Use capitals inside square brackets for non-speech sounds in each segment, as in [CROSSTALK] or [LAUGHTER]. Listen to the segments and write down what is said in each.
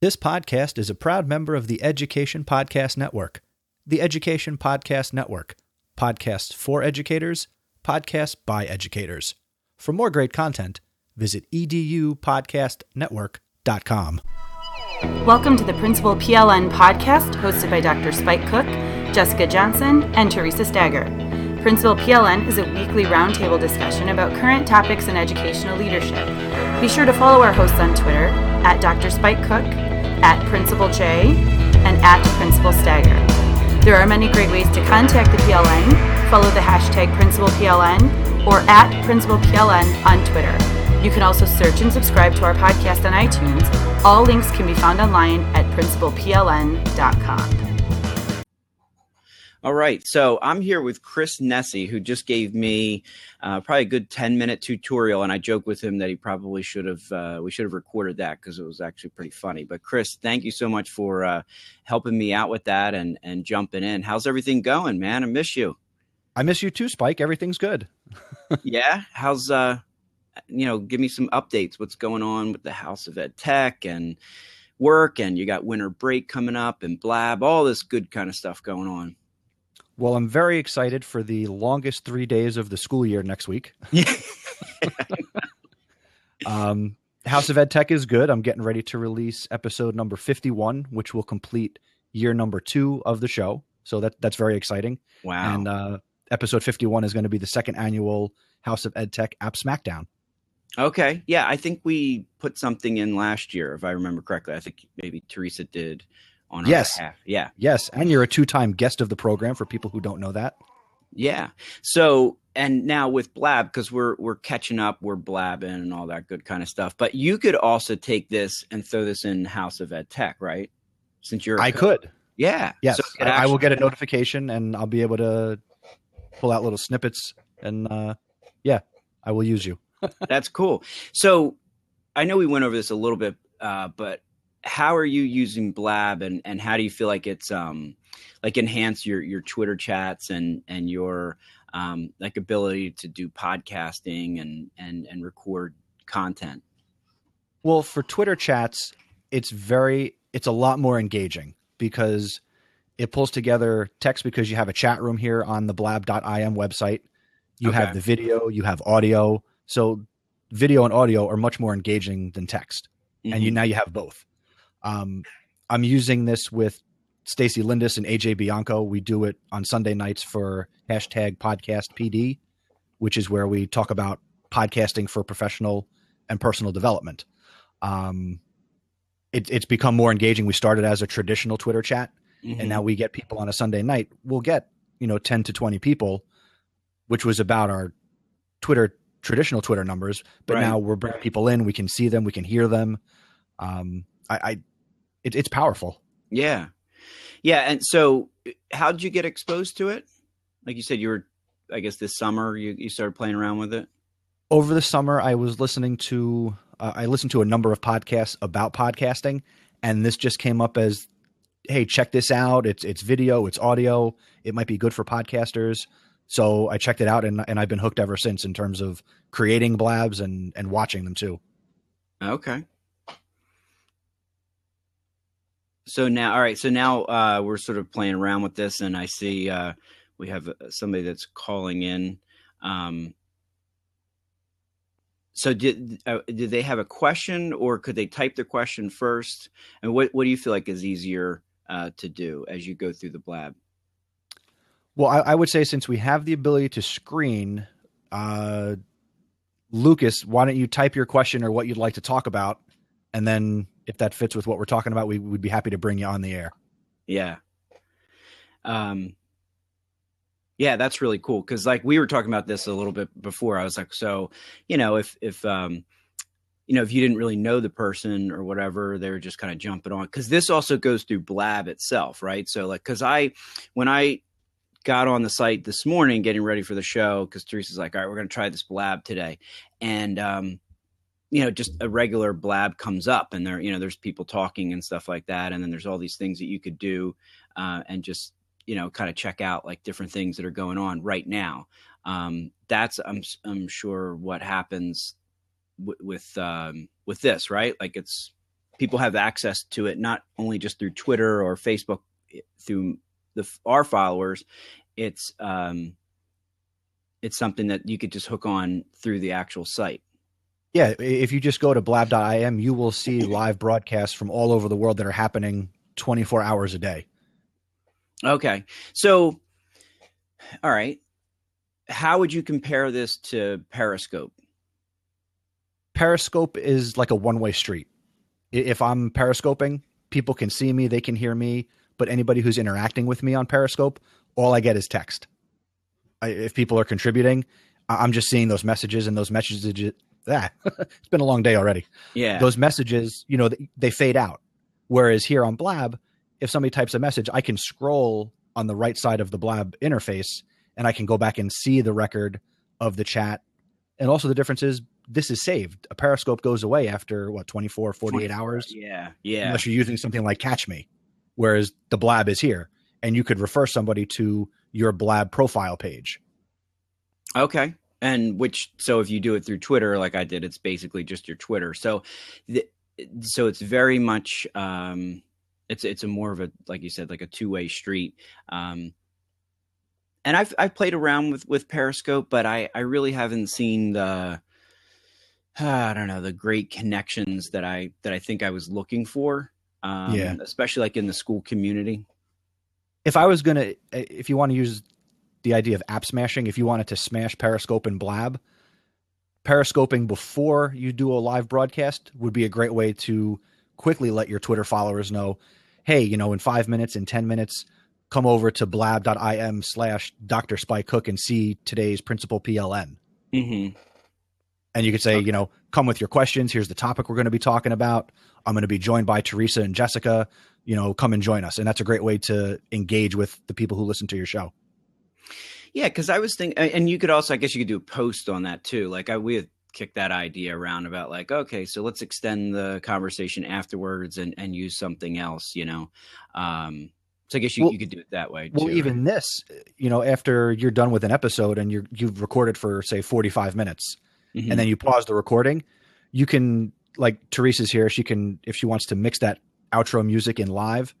This podcast is a proud member of the Education Podcast Network. The Education Podcast Network. Podcasts for educators, podcasts by educators. For more great content, visit edupodcastnetwork.com. Welcome to the Principal PLN podcast hosted by Dr. Spike Cook, Jessica Johnson, and Theresa Stager. Principal PLN is a weekly roundtable discussion about current topics in educational leadership. Be sure to follow our hosts on Twitter at Dr. Spike Cook, at Principal J, and at Principal Stager. There are many great ways to contact the PLN. Follow the hashtag Principal PLN or at Principal PLN on Twitter. You can also search and subscribe to our podcast on iTunes. All links can be found online at principalpln.com. All right, so I'm here with Chris Nesi, who just gave me uh, probably a good 10 minute tutorial, and I joke with him that he probably should have uh, we should have recorded that because it was actually pretty funny. But Chris, thank you so much for uh, helping me out with that and and jumping in. How's everything going, man? I miss you. I miss you too, Spike. Everything's good. [LAUGHS] yeah, how's uh, you know, give me some updates. What's going on with the House of Ed Tech and work, and you got winter break coming up and blab, all this good kind of stuff going on. Well, I'm very excited for the longest three days of the school year next week. [LAUGHS] um, House of Ed Tech is good. I'm getting ready to release episode number 51, which will complete year number two of the show. So that that's very exciting. Wow. And uh, episode 51 is going to be the second annual House of Ed Tech App Smackdown. Okay. Yeah, I think we put something in last year, if I remember correctly. I think maybe Theresa did on yes. behalf. Yeah. Yes. And you're a two time guest of the program for people who don't know that. Yeah. So and now with Blab, because we're we're catching up, we're blabbing and all that good kind of stuff. But you could also take this and throw this in House of Ed Tech, right? Since you're I could. Yeah. Yes. So I, I will get a notification and I'll be able to pull out little snippets and uh yeah, I will use you. [LAUGHS] That's cool. So I know we went over this a little bit, uh, but how are you using blab and and how do you feel like it's um like enhance your your twitter chats and and your um like ability to do podcasting and and and record content? Well for twitter chats it's very it's a lot more engaging because it pulls together text because you have a chat room here on the blab.im website. You okay. have the video you have audio. So video and audio are much more engaging than text. Mm-hmm. and you now you have both um, I'm using this with Stacy Lindis and AJ Bianco. We do it on Sunday nights for hashtag podcast PD, which is where we talk about podcasting for professional and personal development. Um, it, it's become more engaging. We started as a traditional Twitter chat, mm-hmm. and now we get people on a Sunday night. We'll get you know ten to twenty people, which was about our Twitter traditional Twitter numbers. But right. now we're bringing people in. We can see them. We can hear them. Um, I, I it, it's powerful. Yeah, yeah. And so, how did you get exposed to it? Like you said, you were, I guess, this summer you you started playing around with it. Over the summer, I was listening to uh, I listened to a number of podcasts about podcasting, and this just came up as, hey, check this out. It's it's video, it's audio. It might be good for podcasters. So I checked it out, and and I've been hooked ever since in terms of creating blabs and and watching them too. Okay. So now, all right. So now uh, we're sort of playing around with this, and I see uh, we have uh, somebody that's calling in. Um, so did uh, did they have a question, or could they type their question first? And what what do you feel like is easier uh, to do as you go through the blab? Well, I, I would say since we have the ability to screen, uh, Lucas, why don't you type your question or what you'd like to talk about, and then if that fits with what we're talking about, we would be happy to bring you on the air. Yeah. Um, yeah, that's really cool because like we were talking about this a little bit before. I was like, so you know, if if um, you know, if you didn't really know the person or whatever, they were just kind of jumping on because this also goes through Blab itself, right? So like, because I when I got on the site this morning getting ready for the show because Theresa's like, all right, we're going to try this Blab today, and um, you know, just a regular Blab comes up, and there, you know, there's people talking and stuff like that, and then there's all these things that you could do, uh, and just you know kind of check out like different things that are going on right now. Um, that's i'm i'm sure what happens w- with um, with this right? Like it's people have access to it not only just through twitter or facebook through the our followers. It's um it's something that you could just hook on through the actual site yeah if you just go to blab.im you will see live broadcasts from all over the world that are happening 24 hours a day Okay. So, all right. How would you compare this to Periscope? Periscope is like a one way street. If I'm periscoping, people can see me, they can hear me, but anybody who's interacting with me on Periscope, all I get is text. if people are contributing, I'm just seeing those messages and those messages. Ah, [LAUGHS] it's been a long day already. Yeah. Those messages, you know, they fade out. Whereas here on Blab, if somebody types a message, I can scroll on the right side of the Blab interface and I can go back and see the record of the chat. And also the difference is this is saved. A Periscope goes away after what 24, 48 hours. Yeah. Yeah. Unless you're using something like Catch Me, whereas the Blab is here and you could refer somebody to your Blab profile page. Okay. And which, so if you do it through Twitter, like I did, it's basically just your Twitter. So, the, so it's very much, um, it's it's a more of a like you said like a two way street. Um, and I've I've played around with with Periscope, but I I really haven't seen the uh, [SIGHS] I don't know the great connections that I that I think I was looking for. Um, yeah, especially like in the school community. If I was gonna, if you want to use the idea of app smashing, if you wanted to smash Periscope and Blab, periscoping before you do a live broadcast would be a great way to quickly let your Twitter followers know hey, you know, in five minutes, in 10 minutes, come over to blab.im slash Dr. Spike Cook and see today's principal PLN. Mm-hmm. And you could say, okay. you know, come with your questions. Here's the topic we're going to be talking about. I'm going to be joined by Theresa and Jessica. You know, come and join us. And that's a great way to engage with the people who listen to your show. Yeah, because I was thinking, and you could also, I guess, you could do a post on that too. Like I, we had kick that idea around about like okay so let's extend the conversation afterwards and and use something else you know um so i guess you, well, you could do it that way too. well even this you know after you're done with an episode and you're you've recorded for say 45 minutes mm-hmm. and then you pause the recording you can like theresa's here she can if she wants to mix that outro music in live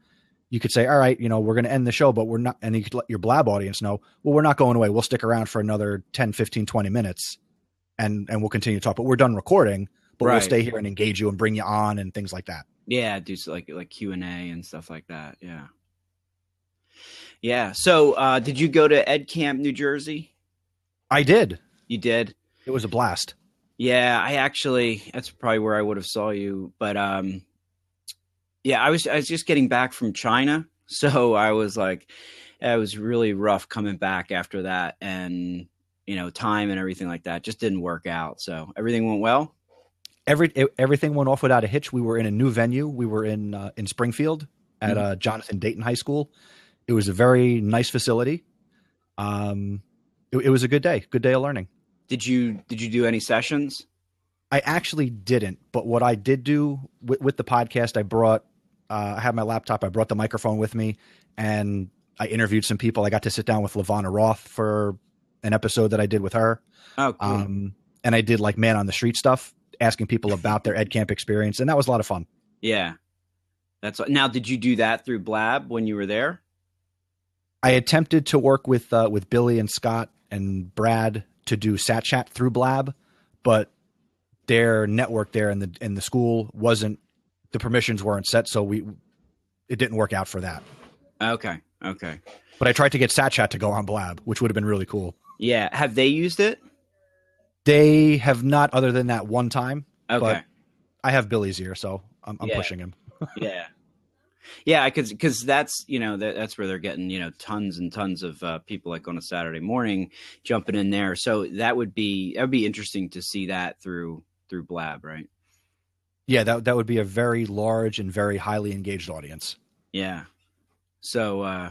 you could say, all right, you know, we're going to end the show, but we're not, and you could let your blab audience know, well, we're not going away. We'll stick around for another 10, 15, 20 minutes and and we'll continue to talk. But we're done recording, but right. we'll stay here and engage you and bring you on and things like that. Yeah, do like like Q and A and stuff like that. Yeah, yeah. So, uh, did you go to Ed Camp, New Jersey? I did. You did. It was a blast. Yeah, I actually that's probably where I would have saw you, but um, yeah, I was I was just getting back from China, [LAUGHS] so I was like, it was really rough coming back after that, and you know, time and everything like that just didn't work out. So everything went well. Every everything went off without a hitch. We were in a new venue. We were in uh, in Springfield at mm-hmm. uh, Jonathan Dayton High School. It was a very nice facility. Um, it, it was a good day. Good day of learning. Did you did you do any sessions? I actually didn't, but what I did do with, with the podcast, I brought, uh, I had my laptop, I brought the microphone with me, and I interviewed some people. I got to sit down with LaVonna Roth for an episode that I did with her. Oh, cool. Um, and I did like man on the street stuff, asking people about their ed camp experience, and that was a lot of fun. yeah. That's what, now. Did you do that through Blab when you were there? I attempted to work with uh, with Billy and Scott and Brad to do Sat Chat through Blab, but their network there in the in the school wasn't the permissions weren't set, so we it didn't work out for that. Okay. Okay. But I tried to get Sat Chat to go on Blab, which would have been really cool. Yeah. Have they used it? They have not, other than that one time. Okay. But I have Billy's ear, so I'm, I'm Yeah. pushing him. [LAUGHS] yeah yeah because because that's you know that, that's where they're getting you know tons and tons of uh, people like on a saturday morning jumping in there so that would be that would be interesting to see that through through blab right Yeah, that that would be a very large and very highly engaged audience. yeah so uh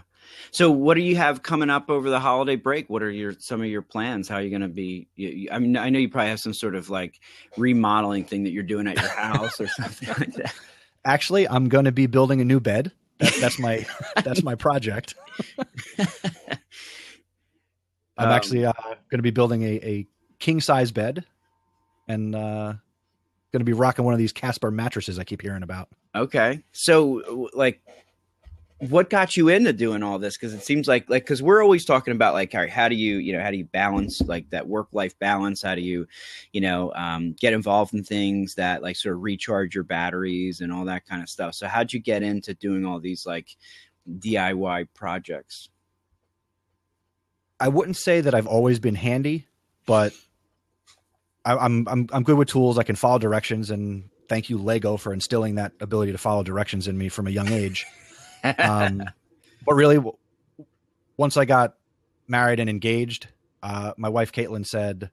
so what do you have coming up over the holiday break what are your some of your plans how are you going to be you, you- i mean i know you probably have some sort of like remodeling thing that you're doing at your house or something [LAUGHS] like that Actually, I'm going to be building a new bed. That, that's my [LAUGHS] that's my project. [LAUGHS] I'm Um, actually uh, going to be building a, a king size bed, and uh, going to be rocking one of these Casper mattresses I keep hearing about. Okay. So like what got you into doing all this because it seems like like because we're always talking about like all right, how do you you know how do you balance like that work life balance how do you you know um, get involved in things that like sort of recharge your batteries and all that kind of stuff so how'd you get into doing all these like diy projects I wouldn't say that I've always been handy, but I, I'm I'm I'm good with tools. I can follow directions, and thank you Lego for instilling that ability to follow directions in me from a young age. [LAUGHS] um, but really, w- once I got married and engaged, uh, my wife Caitlin said,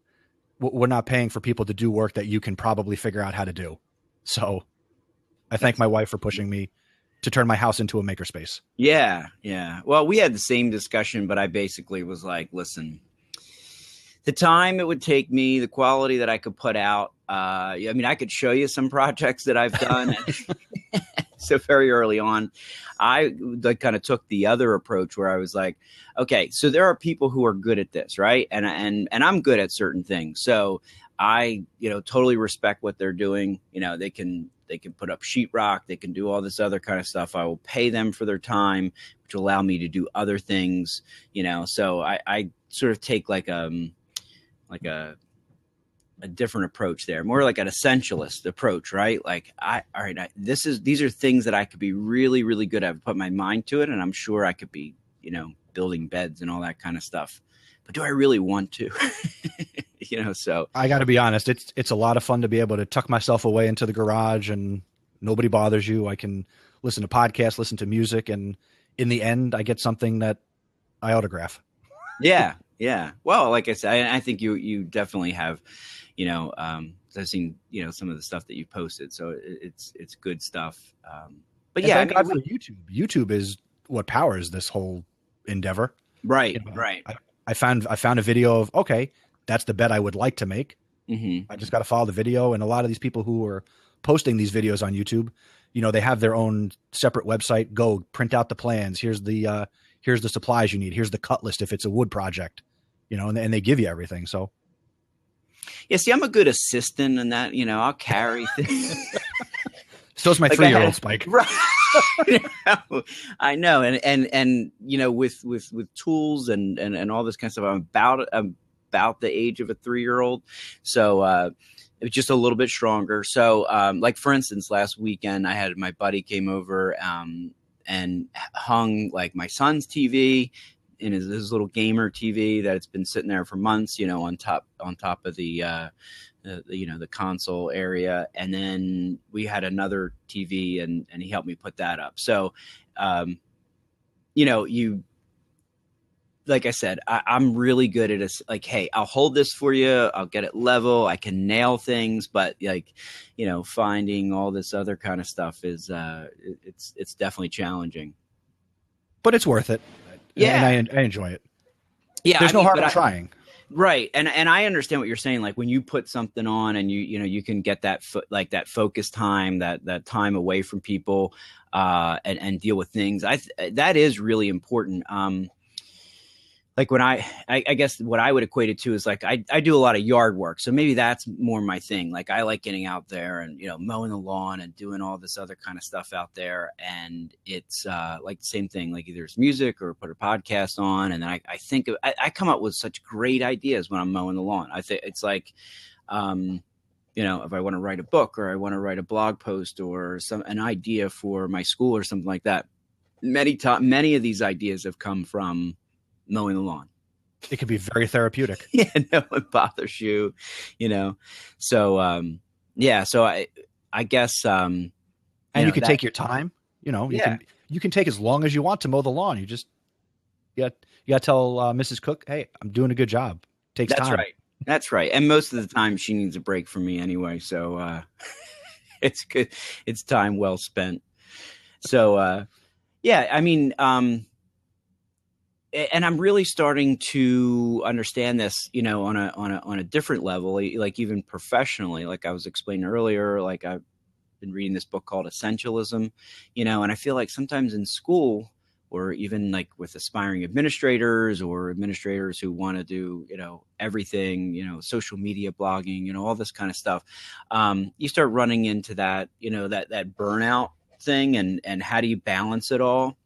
"W- "We're not paying for people to do work that you can probably figure out how to do." So, I thank my wife for pushing me to turn my house into a makerspace. Yeah, yeah. Well, we had the same discussion, but I basically was like, listen, the time it would take me, the quality that I could put out. Uh, I mean, I could show you some [LAUGHS] projects that I've done. [LAUGHS] so very early on, I like kind of took the other approach where I was like, okay, so there are people who are good at this, right? And and and I'm good at certain things. So I, you know, totally respect what they're doing. You know, they can they can put up sheetrock, they can do all this other kind of stuff. I will pay them for their time, which will allow me to do other things. You know, so I, I sort of take like um like a a different approach there, more like an essentialist approach, right? Like I, all right, I, this is these are things that I could be really, really good at. Put my mind to it, and I'm sure I could be, you know, building beds and all that kind of stuff. But do I really want to? [LAUGHS] you know, so I got to be honest. It's it's a lot of fun to be able to tuck myself away into the garage and nobody bothers you. I can listen to podcasts, listen to music, and in the end, I get something that I autograph. yeah, yeah. Well, like I said, I, I think you you definitely have, you know, um, I've seen you know some of the stuff that you posted, so it, it's it's good stuff. Um, but And yeah, I mean, God for YouTube. YouTube is what powers this whole endeavor. right, you know, right. I found I found a video of okay, that's the bet I would like to make. hmm I just got to follow the video. And a lot of these people who are posting these videos on YouTube, you know, they have their own separate website. Go print out the plans. Here's the uh, here's the supplies you need. Here's the cut list if it's a wood project, you know, and, and they give you everything. So Yeah, see, I'm a good assistant, and that you know, I'll [LAUGHS] carry things. so's my Like three year old Spike. right [LAUGHS] i know and and and you know with with with tools and and, and all this kind of stuff i'm about i'm about the age of a three year old so uh it was just a little bit stronger so um like for instance last weekend i had my buddy came over um and hung like my son's tv in his, his little gamer tv that it's been sitting there for months you know on top on top of the uh the, the, you know the console area. And then we had another tv and and he helped me put that up. So um you know you like i said I, i'm really good at this like hey i'll hold this for you. I'll get it level. I can nail things. But like you know finding all this other kind of stuff is uh it- it's it's definitely challenging. But it's worth it. Yeah. And I, I enjoy it. yeah There's I no mean, harm in I- trying. Right. And and I understand what you're saying like when you put something on and you you know you can get that fo- like that focus time that that time away from people uh and and deal with things. I th- that is really important. Um like when I, I, I guess what I would equate it to is like I, I do a lot of yard work, so maybe that's more my thing. Like I like getting out there and you know mowing the lawn and doing all this other kind of stuff out there, and it's uh, like the same thing. Like either it's music or put a podcast on, and then I, I think of, I, I come up with such great ideas when I'm mowing the lawn. I think it's like, um, you know, if I want to write a book or I want to write a blog post or some an idea for my school or something like that. Many to- many of these ideas have come from mowing the lawn. It can be very therapeutic. [LAUGHS] yeah, no one bothers you, you know. So um yeah, so I I guess um and you, know, can that- take your time. You know, you Yeah. can you can take as long as you want to mow the lawn. You just you got you got to tell uh, Mrs. Cook, "Hey, I'm doing a good job." Takes time. That's time. right. That's right. And most of the time she needs a break from me anyway, so uh [LAUGHS] it's good it's time well spent. So uh yeah, I mean um and I'm really starting to understand this, you know, on a on a on a different level, like even professionally. Like I was explaining earlier, like I've been reading this book called Essentialism, you know, and I feel like sometimes in school or even like with aspiring administrators or administrators who want to do, you know, everything, you know, social media blogging, you know, all this kind of stuff, um, you start running into that, you know, that that burnout thing, and and how do you balance it all?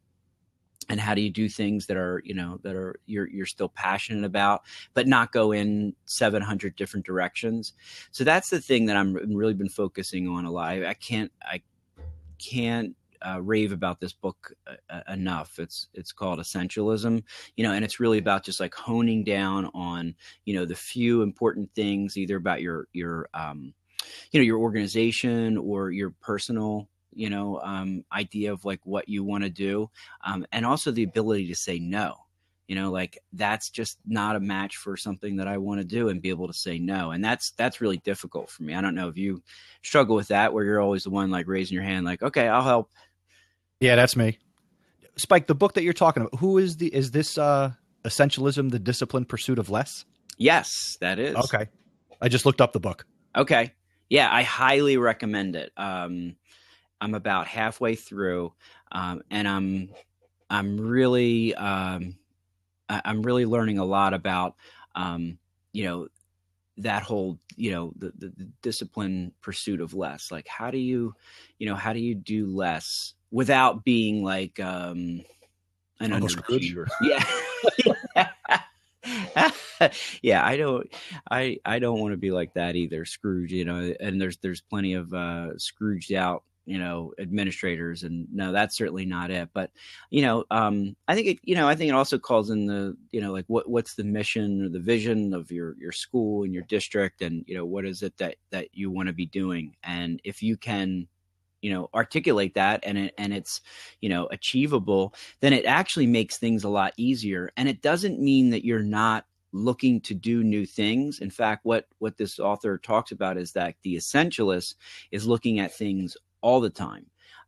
And how do you do things that are you know that are you're you're still passionate about but not go in 700 different directions? So that's the thing that i'm really been focusing on a lot. I, can't i can't uh, rave about this book uh, enough. It's it's called essentialism you know and it's really about just like honing down on you know the few important things either about your your um you know your organization or your personal you know um idea of like what you want to do um, and also the ability to say no you know like that's just not a match for something that i want to do and be able to say no and that's that's really difficult for me i don't know if you struggle with that where you're always the one like raising your hand like okay i'll help Yeah, that's me. Spike, the book that you're talking about, who is the is this uh Essentialism, the disciplined pursuit of less? yes that is Okay. I just looked up the book. Okay. Yeah, I highly recommend it. Um, I'm about halfway through, um, and I'm I'm really um, I- I'm really learning a lot about um, you know that whole you know the, the, the discipline pursuit of less. Like, how do you you know how do you do less without being like um, an underachiever? Yeah. [LAUGHS] yeah, I don't I I don't want to be like that either, Scrooge, you know, and there's there's plenty of uh Scrooged out, you know, administrators and no, that's certainly not it. But, you know, um I think it you know, I think it also calls in the, you know, like what what's the mission or the vision of your your school and your district and, you know, what is it that that you want to be doing? And if you can you know articulate that and it, and it's you know achievable then it actually makes things a lot easier and it doesn't mean that you're not looking to do new things in fact what what this author talks about is that the essentialist is looking at things all the time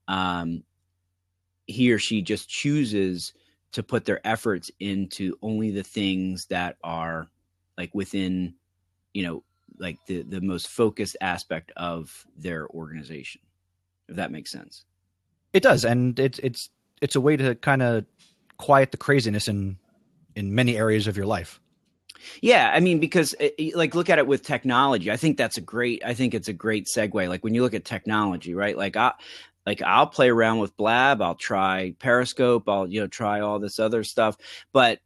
um he or she just chooses to put their efforts into only the things that are like within you know like the the most focused aspect of their organization if that makes sense It does, and it's it's it's a way to kind of quiet the craziness in in many areas of your life. Yeah, I mean, because it, it- like look at it with technology. I think that's a great. I think it's a great segue. Like when you look at technology, right? Like I, like I'll play around with Blab. I'll try Periscope. I'll you know try all this other stuff. But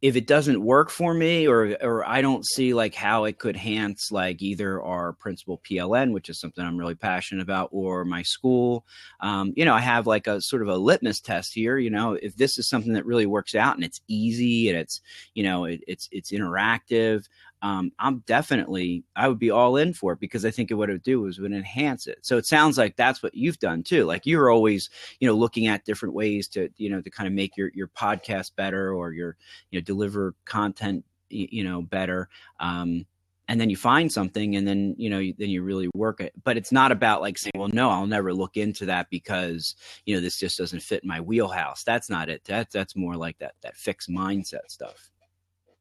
if it doesn't work for me, or or I don't see like how it could enhance like either our principal PLN, which is something I'm really passionate about, or my school, um, you know, I have like a sort of a litmus test here. You know, if this is something that really works out and it's easy and it's you know it, it's it's interactive um, i'm definitely i would be all in for it because i think what it would do is would enhance it. So it sounds like that's what you've done too. Like you're always you know looking at different ways to you know to kind of make your your podcast better or your you know deliver content you know better um and then you find something and then you know you, then you really work it. But it's not about like saying well no i'll never look into that because you know this just doesn't fit my wheelhouse. That's not it. That that's more like that that fixed mindset stuff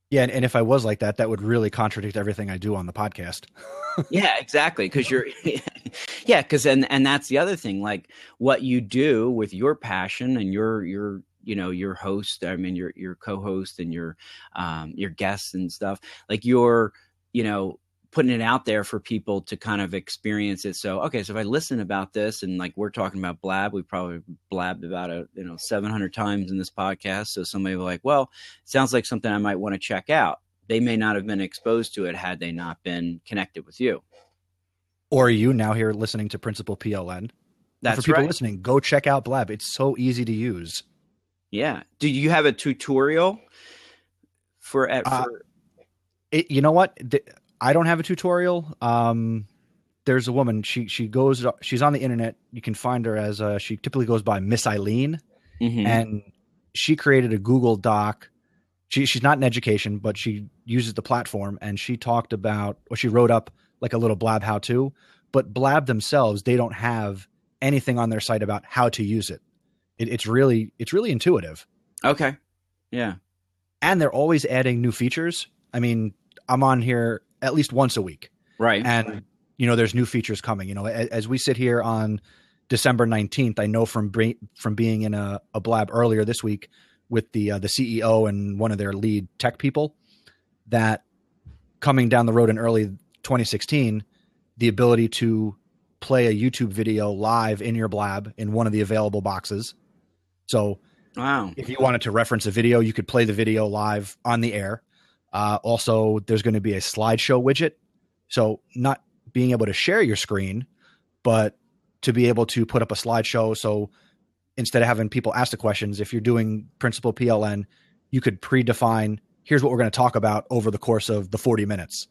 Yeah, and, and if I was like that, that would really contradict everything I do on the podcast. [LAUGHS] yeah, exactly. Because you're, [LAUGHS] yeah, because and and that's the other thing. Like what you do with your passion and your your you know your host. I mean your your co-host and your um your guests and stuff. Like you're you know putting it out there for people to kind of experience it. So, okay, so if I listen about this and like we're talking about blab, we probably blabbed about it, you know, 700 times in this podcast. So somebody will like, well, sounds like something I might want to check out. They may not have been exposed to it had they not been connected with you. Or you now here listening to Principal PLN. That's for people right. listening, go check out Blab. It's so easy to use. Yeah. Do you have a tutorial for, for uh, it, you know what? The, I don't have a tutorial. Um, there's a woman. She she goes. She's on the internet. You can find her as uh, she typically goes by Miss Eileen, mm-hmm. and she created a Google Doc. She she's not in education, but she uses the platform, and she talked about or she wrote up like a little Blab how to. But Blab themselves, they don't have anything on their site about how to use it. it it's really it's really intuitive. Okay. Yeah. And they're always adding new features. I mean, I'm on here at least once a week. Right. And you know, there's new features coming. You know, as, as we sit here on December 19th, I know from from being in a, a blab earlier this week with the uh, the CEO and one of their lead tech people that coming down the road in early 2016, the ability to play a YouTube video live in your blab in one of the available boxes. So, wow. if you wanted to reference a video, you could play the video live on the air. Uh, also, there's going to be a slideshow widget. So, not being able to share your screen, but to be able to put up a slideshow. So, instead of having people ask the questions, if you're doing Principal PLN, you could predefine here's what we're going to talk about over the course of the 40 minutes.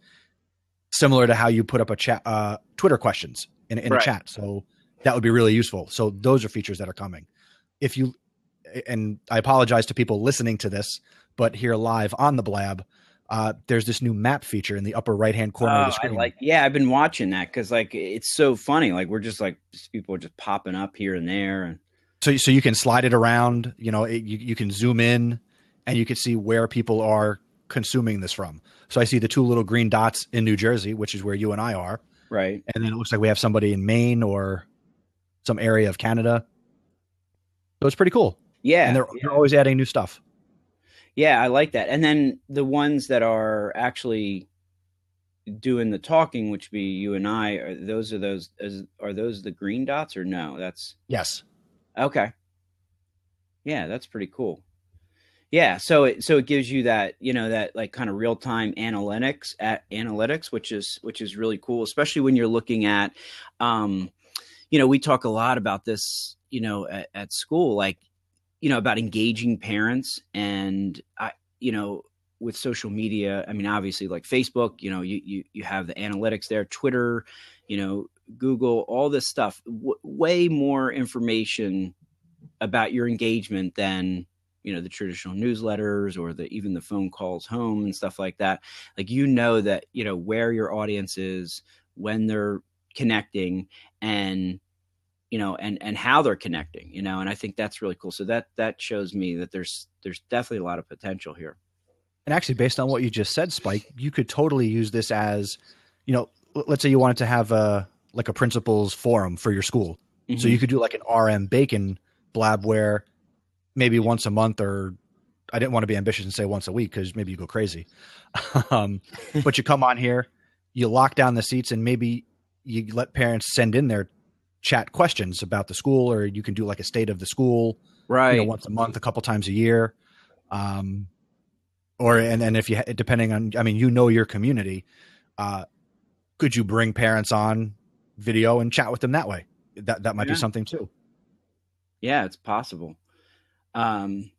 Similar to how you put up a chat, uh, Twitter questions in, in Right. a chat. So, that would be really useful. So, those are features that are coming. If you, and I apologize to people listening to this, but here live on the Blab, uh, there's this new map feature in the upper right hand corner of Oh, the I screen. like yeah, I've been watching that because like it's so funny. Like we're just like people are just popping up here and there, and so, so you can slide it around. You know, it, you, you can zoom in, and you can see where people are consuming this from. So I see the two little green dots in New Jersey, which is where you and I are, right. and then it looks like we have somebody in Maine or some area of Canada. So it's pretty cool, Yeah, and they're, yeah. they're always adding new stuff. Yeah, I like that. And then the ones that are actually doing the talking, which be you and I, are those are those is, are those the green dots or no? That's Yes, okay. Yeah, that's pretty cool. Yeah, so it so it gives you that you know that like kind of real time analytics at analytics, which is which is really cool, especially when you're looking at, um, you know, we talk a lot about this, you know, at, at school, like you know about engaging parents and i you know with social media i mean obviously like facebook you know you you, you have the analytics there twitter you know google all this stuff w- way more information about your engagement than you know the traditional newsletters or the even the phone calls home and stuff like that. Like you know that you know where your audience is when they're connecting and you know and and how they're connecting you know and i think that's really cool so that that shows me that there's there's definitely a lot of potential here And actually, based on what you just said, Spike, you could totally use this as, you know, let's say you wanted to have a like a principals forum for your school. So you could do like an RM Bacon blab where maybe once a month or I didn't want to be ambitious and say once a week because maybe you go crazy. [LAUGHS] um, but you come on here, you lock down the seats, and maybe you let parents send in their chat questions about the school, or you can do like a state of the school right you know, once a month, a couple times a year. Um, or and and if you depending on, I mean, you know your community. Uh, could you bring parents on video and chat with them that way? That that might Yeah. be something too. yeah it's possible um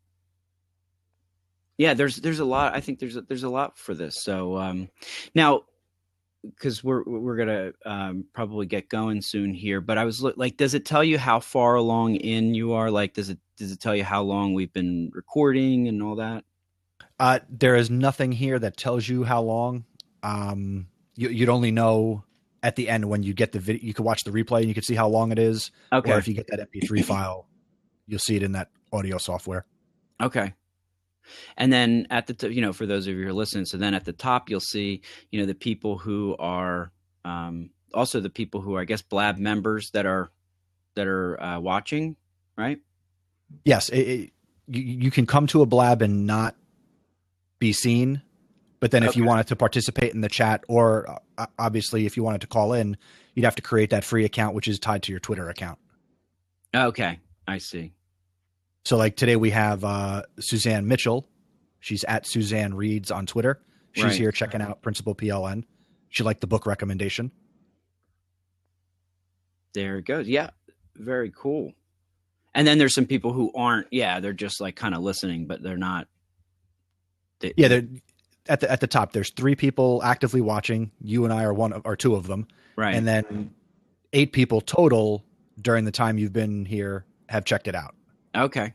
yeah there's there's a lot i think there's a, there's a lot for this so um now because we're we're gonna um, probably get going soon here but i was like does it tell you how far along in you are like does it does it tell you how long we've been recording and all that Uh, there is nothing here that tells you how long. Um, you, you'd only know at the end when you get the video. You could watch the replay and you can see how long it is. okay Or if you get that MP3 file, you'll see it in that audio software. Okay. And then at the t- you know for those of you who are listening, so then at the top you'll see you know the people who are um, also the people who are I guess Blab members that are that are uh, watching, right? Yes, it, it, you, you can come to a Blab and not be seen, but then if Okay. you wanted to participate in the chat, or uh, obviously if you wanted to call in, you'd have to create that free account, which is tied to your Twitter account. Okay, I see. So like today we have uh, Suzanne Mitchell. She's at Suzanne Reads on Twitter. She's Right. here checking out Principal PLN. She liked the book recommendation. There it goes. Yeah, very cool. And then there's some people who aren't. Yeah, they're just like kind of listening, but they're not. They, Yeah, they're at the at the top. There's three people actively watching. You and I are one of, or two of them, right. and then eight people total during the time you've been here have checked it out. Okay.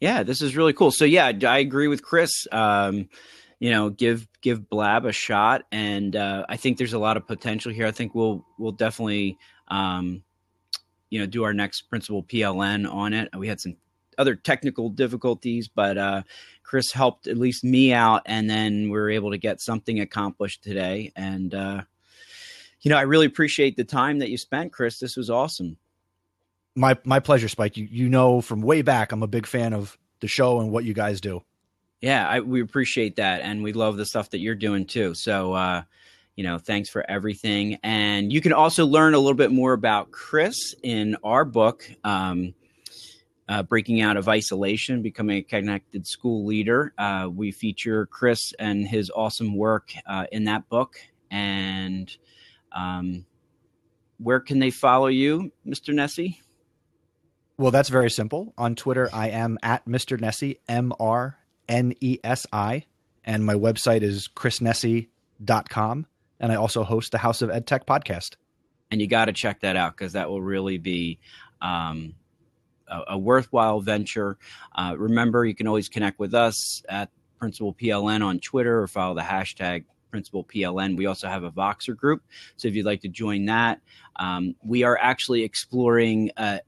Yeah, this is really cool. So yeah, I agree with Chris. Um, you know, give give Blab a shot, and uh, I think there's a lot of potential here. I think we'll we'll definitely um, you know do our next principal PLN on it. We had some other technical difficulties, but uh, Chris helped at least me out, and then we were able to get something accomplished today. And uh, you know, I really appreciate the time that you spent, Chris. This was awesome. My my pleasure, Spike. You you know from way back, I'm a big fan of the show and what you guys do. Yeah, I, we appreciate that, and we love the stuff that you're doing too. So, uh, you know, thanks for everything. And you can also learn a little bit more about Chris in our book, um, uh, "Breaking Out of Isolation: Becoming a Connected School Leader." Uh, we feature Chris and his awesome work uh, in that book. And um, where can they follow you, Mr. Nesi? Well, that's very simple. On Twitter, I am at Mr. Nesi, M R N E S I, and my website is chrisnesi.com. And I also host the House of EdTech podcast. and you got to check that out because that will really be um, a, a worthwhile venture. Uh, remember, you can always connect with us at Principal PLN on Twitter or follow the hashtag Principal PLN. We also have a Voxer group, so if you'd like to join that, um, we are actually exploring uh,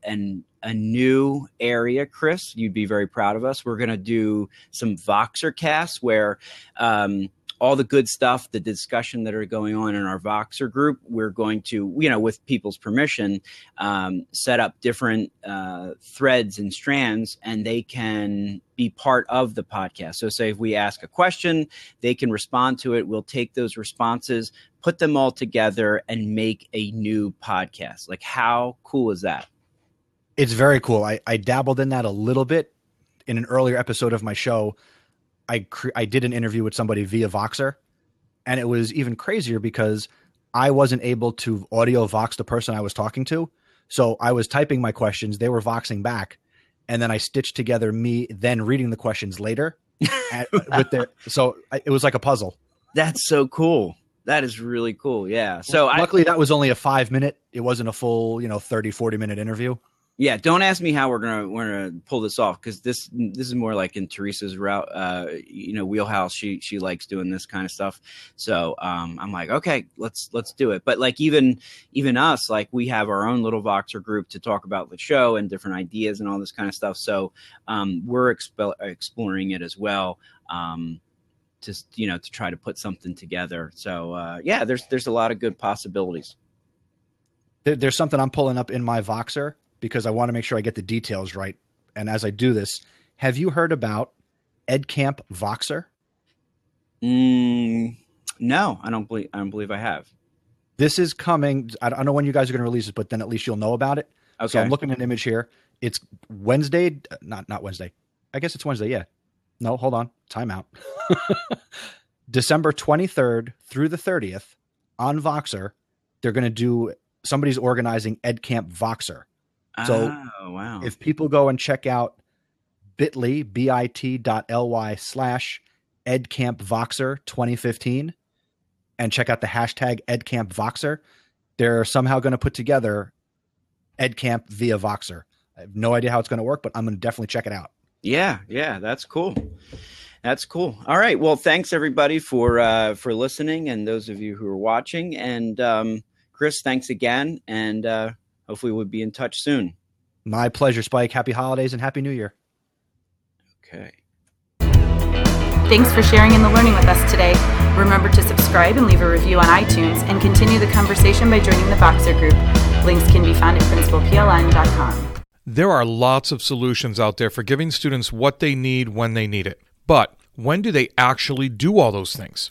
a new area, Chris. You'd be very proud of us. We're going to do some Voxer casts where um, all the good stuff, the discussion that are going on in our Voxer group, we're going to, you know, with people's permission, um, set up different uh, threads and strands, and they can be part of the podcast. So, say if we ask a question, they can respond to it. We'll take those responses, put them all together, and make a new podcast. Like, how cool is that? It's very cool. I, I dabbled in that a little bit in an earlier episode of my show. I cre- I did an interview with somebody via Voxer, and it was even crazier because I wasn't able to audio vox the person I was talking to. So I was typing my questions, they were voxing back, and then I stitched together me then reading the questions later. [LAUGHS] at, with their so I, it was like a puzzle. That's so cool. That is really cool. Yeah. So I, luckily that was only a five minute. It wasn't a full you know 30, 40 minute interview. Yeah, don't ask me how we're gonna we're gonna pull this off because this this is more like in Theresa's route, uh, you know, wheelhouse. She she likes doing this kind of stuff. So um, I'm like, okay, let's let's do it. But like even even us, like we have our own little Voxer group to talk about the show and different ideas and all this kind of stuff. So um, we're exp- exploring it as well. Um, just you know to try to put something together. So uh, yeah, there's there's a lot of good possibilities. there, there's something I'm pulling up in my Voxer because I want to make sure I get the details right. And as I do this, have you heard about EdCamp Voxer? Mm, no, I don't believe I don't believe I have. This is coming. I don't know when you guys are going to release it, but then at least you'll know about it. Okay. So I'm looking at an image here. It's Wednesday, not not Wednesday. I guess it's Wednesday. Yeah. No, hold on. Timeout. [LAUGHS] December 23rd through the 30th on Voxer. They're going to do. Somebody's organizing EdCamp Voxer. So, oh wow. if people go and check out bit.ly bit.ly slash edcampvoxer 2015 and check out the hashtag edcampvoxer they're somehow going to put together edcamp via voxer i have no idea how it's going to work but i'm going to definitely check it out Yeah, yeah, that's cool. That's cool. All right. Well, thanks everybody for uh, for listening, and those of you who are watching. And um, Chris, thanks again, and uh, hopefully we'll be in touch soon. my pleasure spike happy holidays and happy new year Okay. Thanks for sharing in the learning with us today. Remember to subscribe and leave a review on iTunes and continue the conversation by joining the Voxer group. Links can be found at principalpln.com. There are lots of solutions out there for giving students what they need when they need it. But when do they actually do all those things?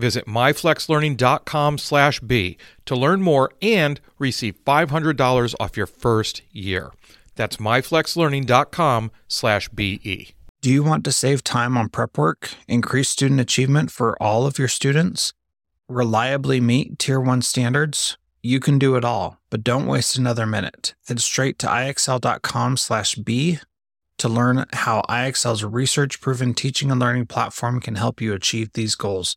Visit myflexlearning.com/b to learn more and receive $500 off your first year. That's myflexlearning.com/be. Do you want to save time on prep work, increase student achievement for all of your students, reliably meet Tier 1 standards? You can do it all, but don't waste another minute. Head straight to ixl.com/b to learn how IXL's research-proven teaching and learning platform can help you achieve these goals.